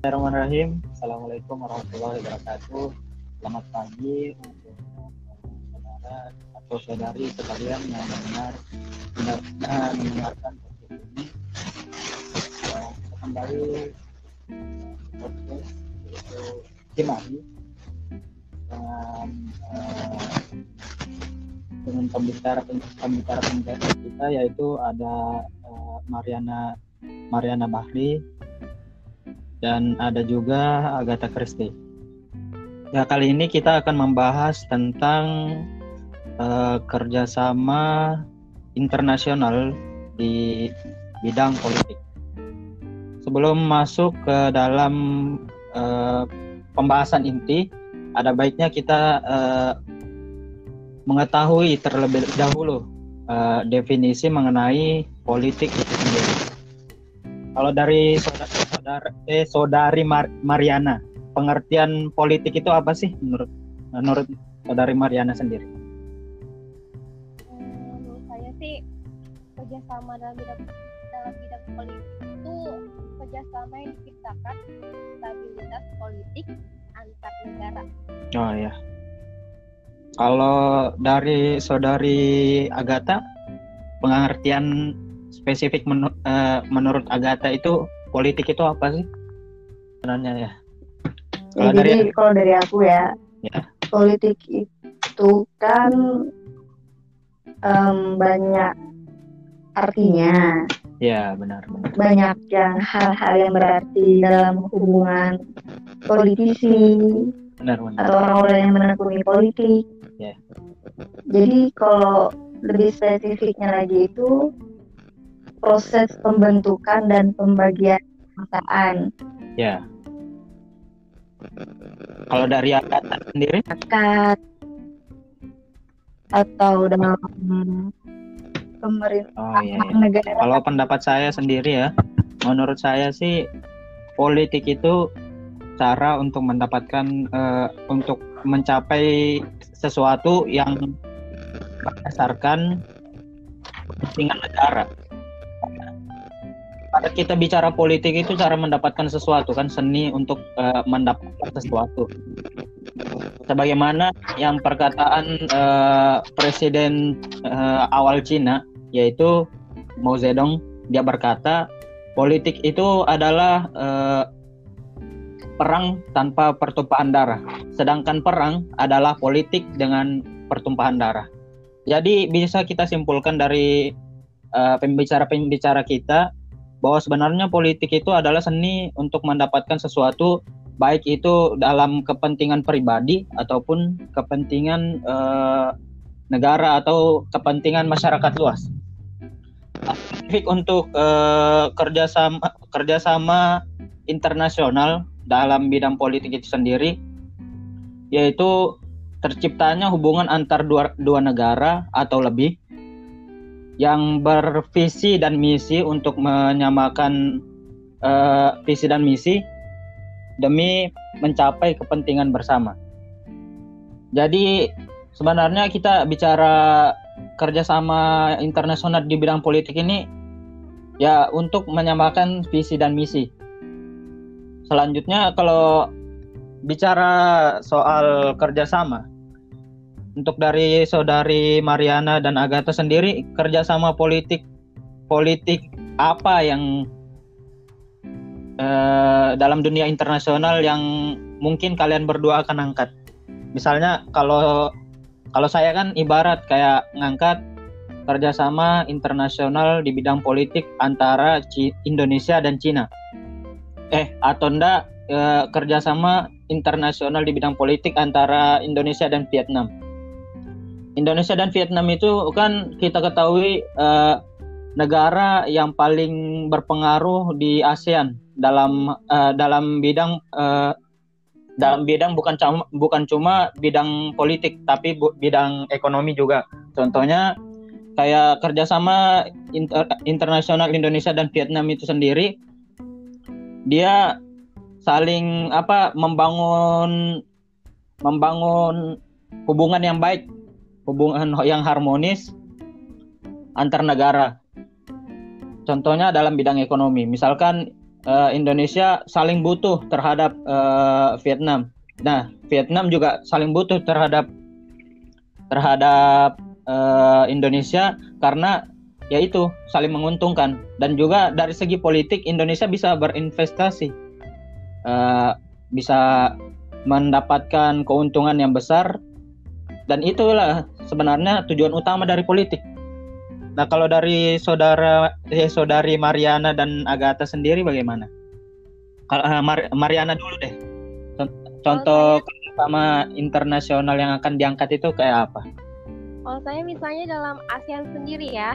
Bismillahirrahmanirrahim. Assalamualaikum warahmatullahi wabarakatuh. Selamat pagi untuk saudara atau saudari sekalian yang mendengar benar mendengarkan podcast ini. Kembali podcast yaitu dengan uh, dengan pembicara pembicara pembicara kita yaitu ada uh, Mariana Mariana Bahri dan ada juga Agatha Christie. Ya kali ini kita akan membahas tentang uh, kerjasama internasional di bidang politik. Sebelum masuk ke dalam uh, pembahasan inti, ada baiknya kita uh, mengetahui terlebih dahulu uh, definisi mengenai politik itu sendiri. Kalau dari saudara saudara eh saudari Mar Mariana. Pengertian politik itu apa sih menurut menurut saudari Mariana sendiri? Menurut saya sih kerjasama dalam bidang dalam bidang politik itu kerjasama yang diciptakan stabilitas politik antar negara. Oh ya kalau dari saudari Agatha pengertian spesifik menur uh, menurut Agatha itu politik itu apa sih sebenarnya ya? Kalau Jadi dari, kalau dari aku ya, ya, politik itu kan um, banyak artinya. Ya benar, benar. Banyak yang hal-hal yang berarti dalam hubungan politisi benar, benar. atau orang-orang yang menekuni politik. Ya. Jadi kalau lebih spesifiknya lagi itu proses pembentukan dan pembagian kekuasaan. Ya. Kalau dari akad sendiri? Akad atau dalam pemerintah oh, iya, iya. negara. Kalau pendapat saya sendiri ya, menurut saya sih politik itu cara untuk mendapatkan uh, untuk mencapai sesuatu yang berdasarkan kepentingan negara kita bicara politik itu cara mendapatkan sesuatu kan seni untuk uh, mendapatkan sesuatu. Sebagaimana yang perkataan uh, presiden uh, awal Cina yaitu Mao Zedong dia berkata politik itu adalah uh, perang tanpa pertumpahan darah, sedangkan perang adalah politik dengan pertumpahan darah. Jadi bisa kita simpulkan dari pembicara-pembicara uh, kita bahwa sebenarnya politik itu adalah seni untuk mendapatkan sesuatu baik itu dalam kepentingan pribadi ataupun kepentingan uh, negara atau kepentingan masyarakat luas. Spesifik untuk uh, kerjasama kerjasama internasional dalam bidang politik itu sendiri, yaitu terciptanya hubungan antar dua, dua negara atau lebih yang bervisi dan misi untuk menyamakan uh, visi dan misi demi mencapai kepentingan bersama. Jadi sebenarnya kita bicara kerjasama internasional di bidang politik ini ya untuk menyamakan visi dan misi. Selanjutnya kalau bicara soal kerjasama, untuk dari saudari Mariana dan Agatha sendiri kerjasama politik politik apa yang uh, dalam dunia internasional yang mungkin kalian berdua akan angkat? Misalnya kalau kalau saya kan ibarat kayak ngangkat kerjasama internasional di bidang politik antara C Indonesia dan Cina. Eh atau enggak eh, kerjasama internasional di bidang politik antara Indonesia dan Vietnam Indonesia dan Vietnam itu kan kita ketahui uh, negara yang paling berpengaruh di ASEAN dalam uh, dalam bidang uh, dalam bidang bukan cuma bukan cuma bidang politik tapi bu, bidang ekonomi juga. Contohnya kayak kerjasama inter, internasional Indonesia dan Vietnam itu sendiri dia saling apa membangun membangun hubungan yang baik hubungan yang harmonis antar negara. Contohnya dalam bidang ekonomi, misalkan uh, Indonesia saling butuh terhadap uh, Vietnam. Nah, Vietnam juga saling butuh terhadap terhadap uh, Indonesia karena yaitu saling menguntungkan dan juga dari segi politik Indonesia bisa berinvestasi uh, bisa mendapatkan keuntungan yang besar dan itulah sebenarnya tujuan utama dari politik. Nah kalau dari saudara eh, saudari Mariana dan Agatha sendiri bagaimana? Kalau uh, Mar Mariana dulu deh. Contoh sama internasional yang akan diangkat itu kayak apa? Kalau saya misalnya dalam ASEAN sendiri ya.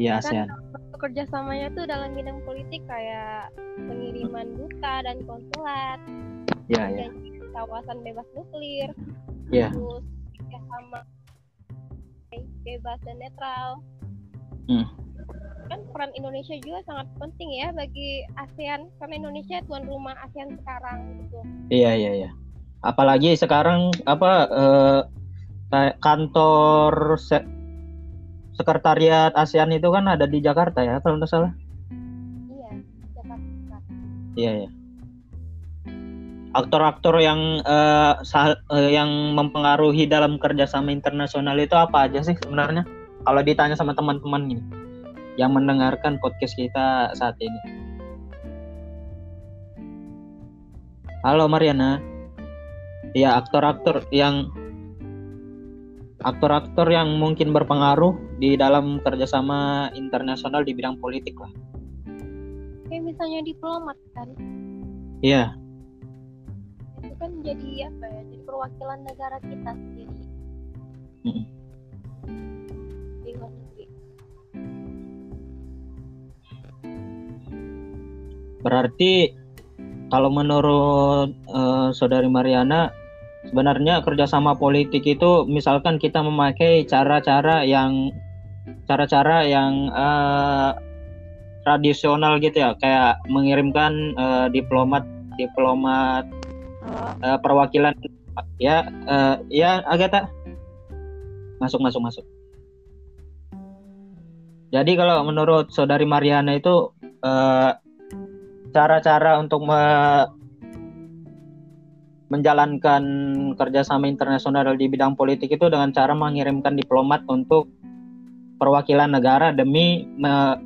Iya ASEAN. Kan kerjasamanya tuh dalam bidang politik kayak pengiriman duta dan konsulat. Iya ya. Kawasan bebas nuklir. Iya. Terus sama bebas dan netral. Hmm. Kan peran Indonesia juga sangat penting ya bagi ASEAN karena Indonesia tuan rumah ASEAN sekarang gitu. Iya iya iya. Apalagi sekarang apa eh, kantor se sekretariat ASEAN itu kan ada di Jakarta ya kalau tidak salah. Iya, Jakarta. Iya ya aktor-aktor yang uh, sah, uh, yang mempengaruhi dalam kerjasama internasional itu apa aja sih sebenarnya? Kalau ditanya sama teman-teman ini yang mendengarkan podcast kita saat ini. Halo Mariana. Ya aktor-aktor yang aktor-aktor yang mungkin berpengaruh di dalam kerjasama internasional di bidang politik lah. Kayak misalnya diplomat kan? Iya kan jadi apa ya jadi perwakilan negara kita sendiri. Di luar negeri. Berarti kalau menurut uh, saudari Mariana sebenarnya kerjasama politik itu misalkan kita memakai cara-cara yang cara-cara yang uh, tradisional gitu ya kayak mengirimkan uh, diplomat diplomat uh, perwakilan ya uh, ya Agatha masuk masuk masuk jadi kalau menurut saudari Mariana itu cara cara-cara untuk me menjalankan kerjasama internasional di bidang politik itu dengan cara mengirimkan diplomat untuk perwakilan negara demi me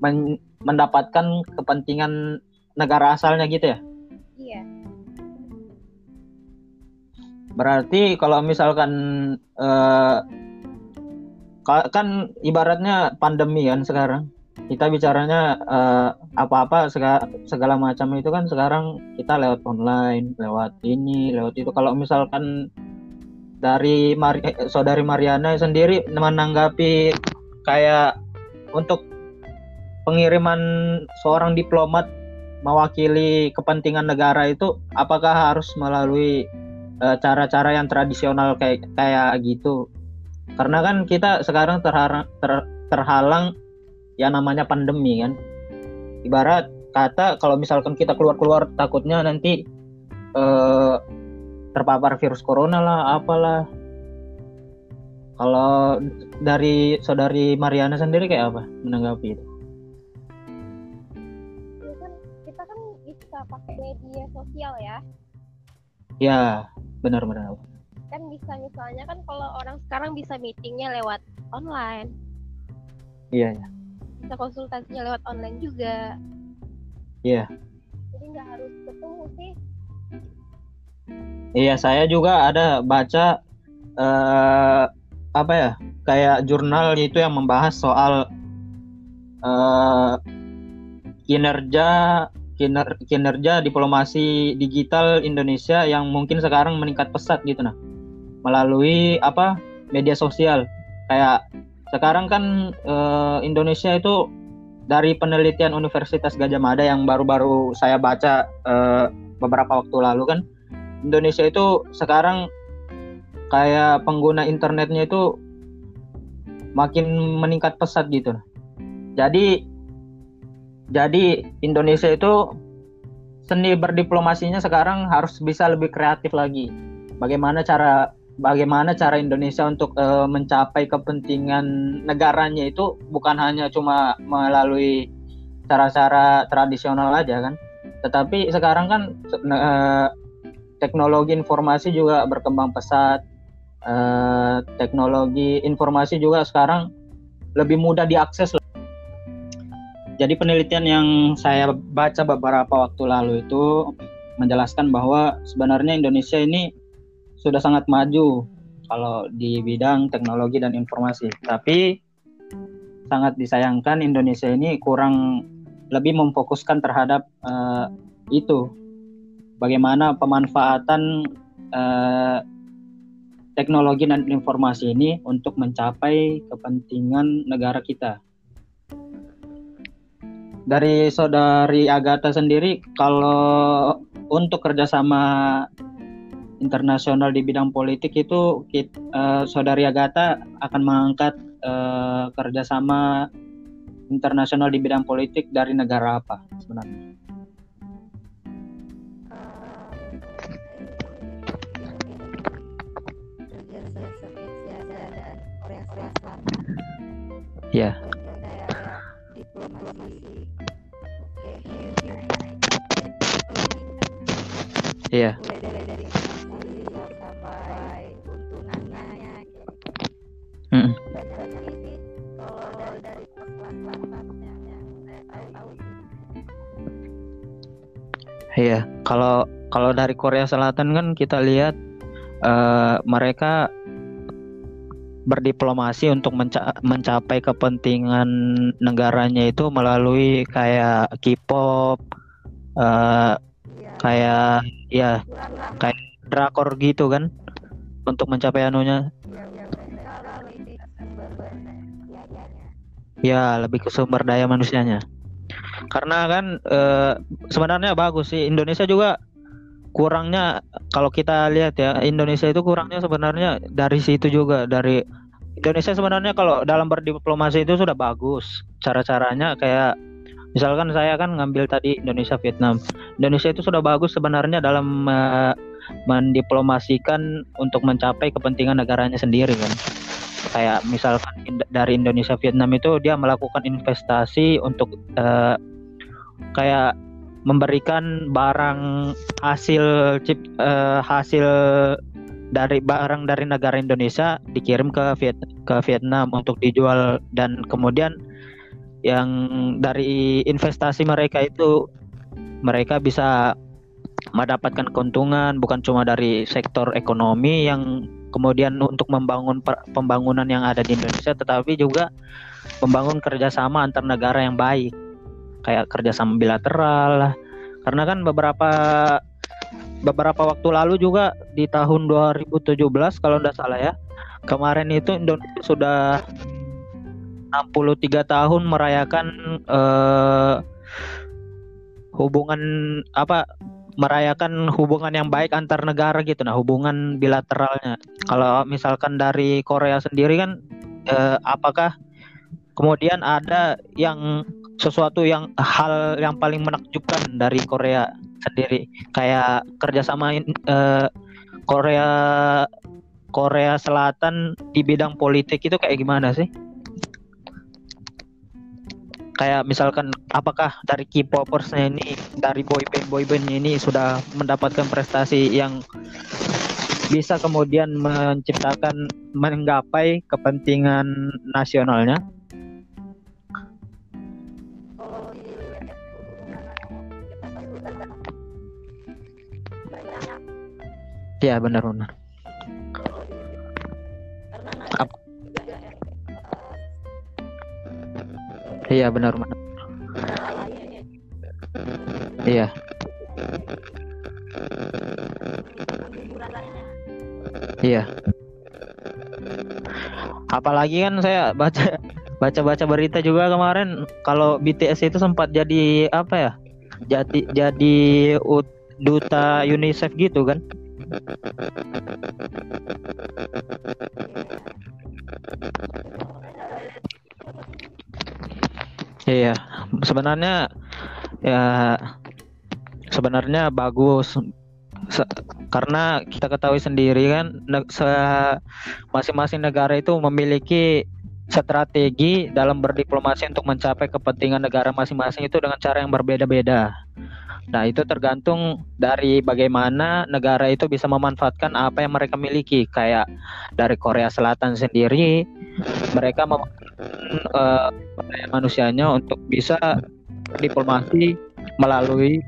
men mendapatkan kepentingan negara asalnya gitu ya? Iya. Berarti kalau misalkan uh, kan ibaratnya pandemi kan sekarang kita bicaranya uh, apa-apa segala, segala macam itu kan sekarang kita lewat online, lewat ini, lewat itu. Kalau misalkan dari Mari, eh, saudari Mariana sendiri menanggapi kayak untuk pengiriman seorang diplomat mewakili kepentingan negara itu apakah harus melalui Eh, cara-cara yang tradisional kayak kayak gitu karena kan kita sekarang terhalang ter, terhalang ya namanya pandemi kan ibarat kata kalau misalkan kita keluar-keluar takutnya nanti uh, terpapar virus corona lah apalah kalau dari saudari Mariana sendiri kayak apa menanggapi itu? Ya kan kita kan bisa pakai media sosial ya. Ya, benar-benar. Kan bisa misalnya kan kalau orang sekarang bisa meetingnya lewat online. Iya, ya. Bisa konsultasinya lewat online juga. Iya. Jadi nggak harus ketemu sih. Iya, saya juga ada baca uh, apa ya? Kayak jurnal itu yang membahas soal uh, kinerja kiner kinerja diplomasi digital Indonesia yang mungkin sekarang meningkat pesat gitu nah melalui apa media sosial kayak sekarang kan uh, Indonesia itu dari penelitian Universitas Gajah Mada yang baru-baru saya baca uh, beberapa waktu lalu kan Indonesia itu sekarang kayak pengguna internetnya itu makin meningkat pesat gitu. Jadi jadi Indonesia itu seni berdiplomasinya sekarang harus bisa lebih kreatif lagi. Bagaimana cara bagaimana cara Indonesia untuk uh, mencapai kepentingan negaranya itu bukan hanya cuma melalui cara-cara tradisional aja kan. Tetapi sekarang kan eh, teknologi informasi juga berkembang pesat. Eh, teknologi informasi juga sekarang lebih mudah diakses. Jadi penelitian yang saya baca beberapa waktu lalu itu menjelaskan bahwa sebenarnya Indonesia ini sudah sangat maju kalau di bidang teknologi dan informasi. Tapi sangat disayangkan Indonesia ini kurang lebih memfokuskan terhadap uh, itu. Bagaimana pemanfaatan uh, teknologi dan informasi ini untuk mencapai kepentingan negara kita. Dari saudari Agatha sendiri, kalau untuk kerjasama internasional di bidang politik itu kita, uh, eh, saudari Agatha akan mengangkat uh, kerjasama internasional di bidang politik dari negara apa sebenarnya? Ya. Iya. Iya, kalau kalau dari Korea Selatan kan kita lihat uh, mereka berdiplomasi untuk menca mencapai kepentingan negaranya itu melalui kayak K-pop, uh, kayak ya kayak drakor gitu kan untuk mencapai anunya. Ya, lebih ke sumber daya manusianya. Karena kan e, sebenarnya bagus sih. Indonesia juga kurangnya kalau kita lihat ya Indonesia itu kurangnya sebenarnya dari situ juga. Dari Indonesia sebenarnya kalau dalam berdiplomasi itu sudah bagus cara-caranya. Kayak misalkan saya kan ngambil tadi Indonesia Vietnam. Indonesia itu sudah bagus sebenarnya dalam uh, mendiplomasikan untuk mencapai kepentingan negaranya sendiri kan. Kayak misalkan dari Indonesia Vietnam itu dia melakukan investasi untuk uh, kayak memberikan barang hasil chip uh, hasil dari barang dari negara Indonesia dikirim ke Viet ke Vietnam untuk dijual. Dan kemudian yang dari investasi mereka itu mereka bisa mendapatkan keuntungan bukan cuma dari sektor ekonomi yang kemudian untuk membangun pembangunan yang ada di Indonesia tetapi juga membangun kerjasama antar negara yang baik. Kayak kerjasama bilateral karena kan beberapa beberapa waktu lalu juga di tahun 2017 kalau tidak salah ya kemarin itu Indonesia sudah 63 tahun merayakan eh, hubungan apa merayakan hubungan yang baik antar negara gitu. Nah hubungan bilateralnya. Kalau misalkan dari Korea sendiri kan eh, apakah kemudian ada yang sesuatu yang hal yang paling menakjubkan dari Korea sendiri? Kayak kerjasama uh, Korea Korea Selatan di bidang politik itu kayak gimana sih? Kayak misalkan apakah dari K-popersnya ini dari boyband boybandnya ini sudah mendapatkan prestasi yang bisa kemudian menciptakan menggapai kepentingan nasionalnya Iya benar benar. Iya benar benar. Iya. Iya. Apalagi kan saya baca baca-baca berita juga kemarin kalau BTS itu sempat jadi apa ya? Jadi jadi duta UNICEF gitu kan? Iya, sebenarnya ya sebenarnya bagus Se karena kita ketahui sendiri kan masing-masing negara itu memiliki strategi dalam berdiplomasi untuk mencapai kepentingan negara masing-masing itu dengan cara yang berbeda-beda. Nah, itu tergantung dari bagaimana negara itu bisa memanfaatkan apa yang mereka miliki. Kayak dari Korea Selatan sendiri, mereka uh, manusianya untuk bisa diplomasi melalui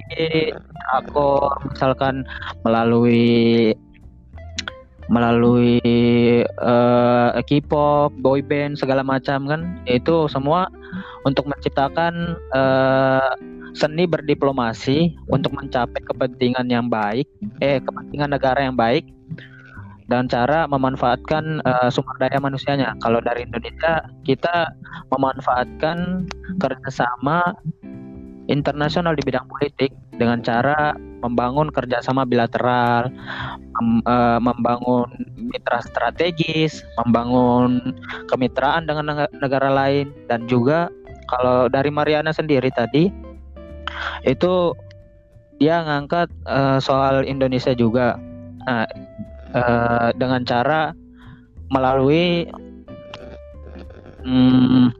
akor, misalkan melalui melalui uh, K-pop, boy band segala macam kan? Itu semua untuk menciptakan uh, seni berdiplomasi untuk mencapai kepentingan yang baik eh kepentingan negara yang baik dan cara memanfaatkan uh, sumber daya manusianya. Kalau dari Indonesia kita memanfaatkan kerjasama internasional di bidang politik dengan cara membangun kerjasama bilateral, mem, uh, membangun mitra strategis, membangun kemitraan dengan negara lain, dan juga kalau dari Mariana sendiri tadi itu dia ngangkat uh, soal Indonesia juga, nah, uh, dengan cara melalui um,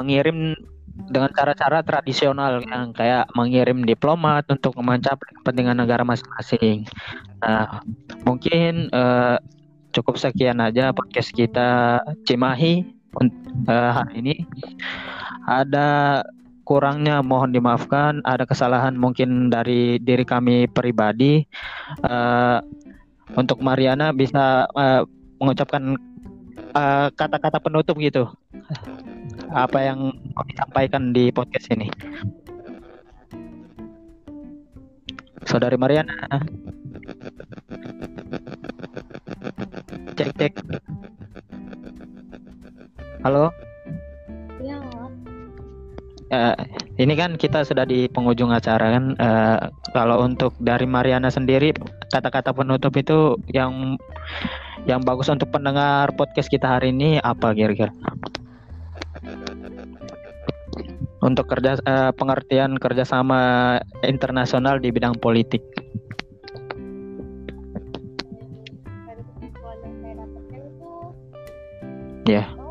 mengirim dengan cara-cara tradisional yang kayak mengirim diplomat untuk mencapai kepentingan negara masing-masing. Nah, mungkin uh, cukup sekian aja podcast kita Cimahi uh, hari ini. Ada kurangnya mohon dimaafkan, ada kesalahan mungkin dari diri kami pribadi. Uh, untuk Mariana bisa uh, mengucapkan kata-kata uh, penutup gitu apa yang mau disampaikan di podcast ini. Saudari Mariana. Cek cek. Halo. Uh, ini kan kita sudah di penghujung acara kan. Uh, kalau untuk dari Mariana sendiri, kata-kata penutup itu yang yang bagus untuk pendengar podcast kita hari ini apa kira-kira? untuk kerja uh, pengertian kerjasama internasional di bidang politik. Ya. Oh,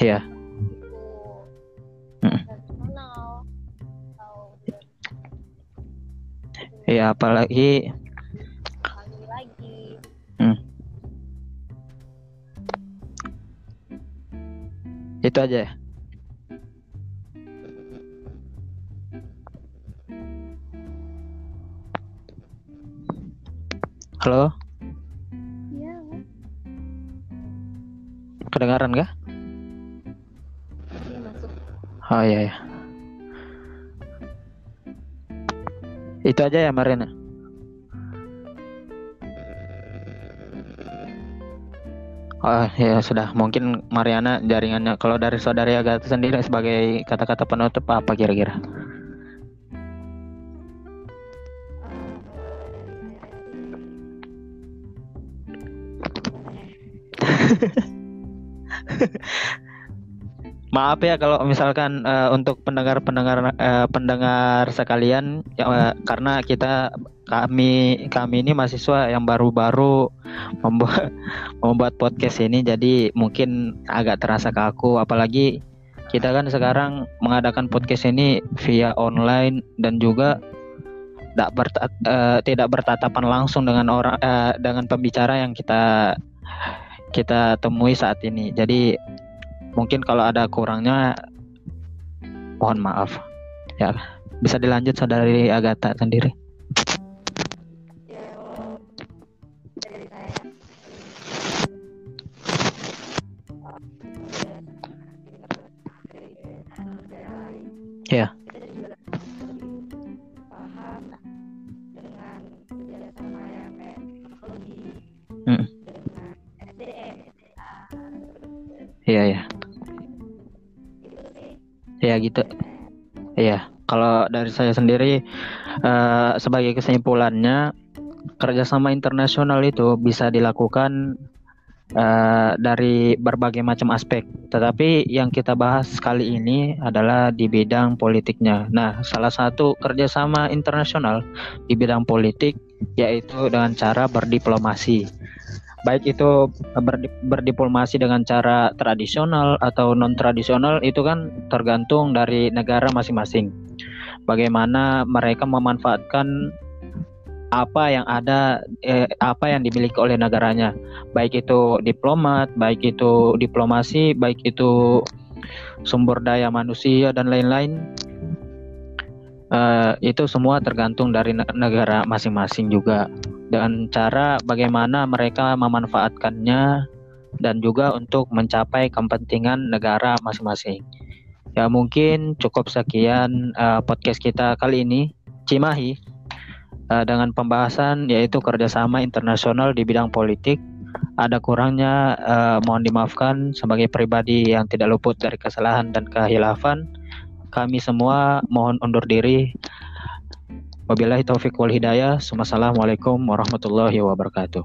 Iya. Iya, apalagi Itu aja ya. Halo? Iya. Kedengaran gak? Oh iya ya. Itu aja ya Marina. Oh ya sudah mungkin Mariana jaringannya kalau dari saudari Agatha sendiri sebagai kata-kata penutup apa kira-kira? Maaf ya kalau misalkan uh, untuk pendengar-pendengar uh, pendengar sekalian ya, uh, karena kita kami kami ini mahasiswa yang baru-baru membuat membuat podcast ini jadi mungkin agak terasa kaku apalagi kita kan sekarang mengadakan podcast ini via online dan juga tidak bertat, uh, tidak bertatapan langsung dengan orang uh, dengan pembicara yang kita kita temui saat ini. Jadi mungkin kalau ada kurangnya mohon maaf. Ya bisa dilanjut saudari Agatha sendiri dari saya sendiri uh, sebagai kesimpulannya kerjasama internasional itu bisa dilakukan uh, dari berbagai macam aspek. Tetapi yang kita bahas kali ini adalah di bidang politiknya. Nah, salah satu kerjasama internasional di bidang politik yaitu dengan cara berdiplomasi. Baik itu berdiplomasi dengan cara tradisional atau non tradisional itu kan tergantung dari negara masing-masing. Bagaimana mereka memanfaatkan apa yang ada eh, apa yang dimiliki oleh negaranya baik itu diplomat baik itu diplomasi baik itu sumber daya manusia dan lain-lain uh, itu semua tergantung dari negara masing-masing juga dengan cara bagaimana mereka memanfaatkannya dan juga untuk mencapai kepentingan negara masing-masing. Ya mungkin cukup sekian uh, podcast kita kali ini, Cimahi, uh, dengan pembahasan yaitu kerjasama internasional di bidang politik. Ada kurangnya uh, mohon dimaafkan sebagai pribadi yang tidak luput dari kesalahan dan kehilafan kami semua mohon undur diri. Wabillahi taufik wal hidayah. Wassalamualaikum warahmatullahi wabarakatuh.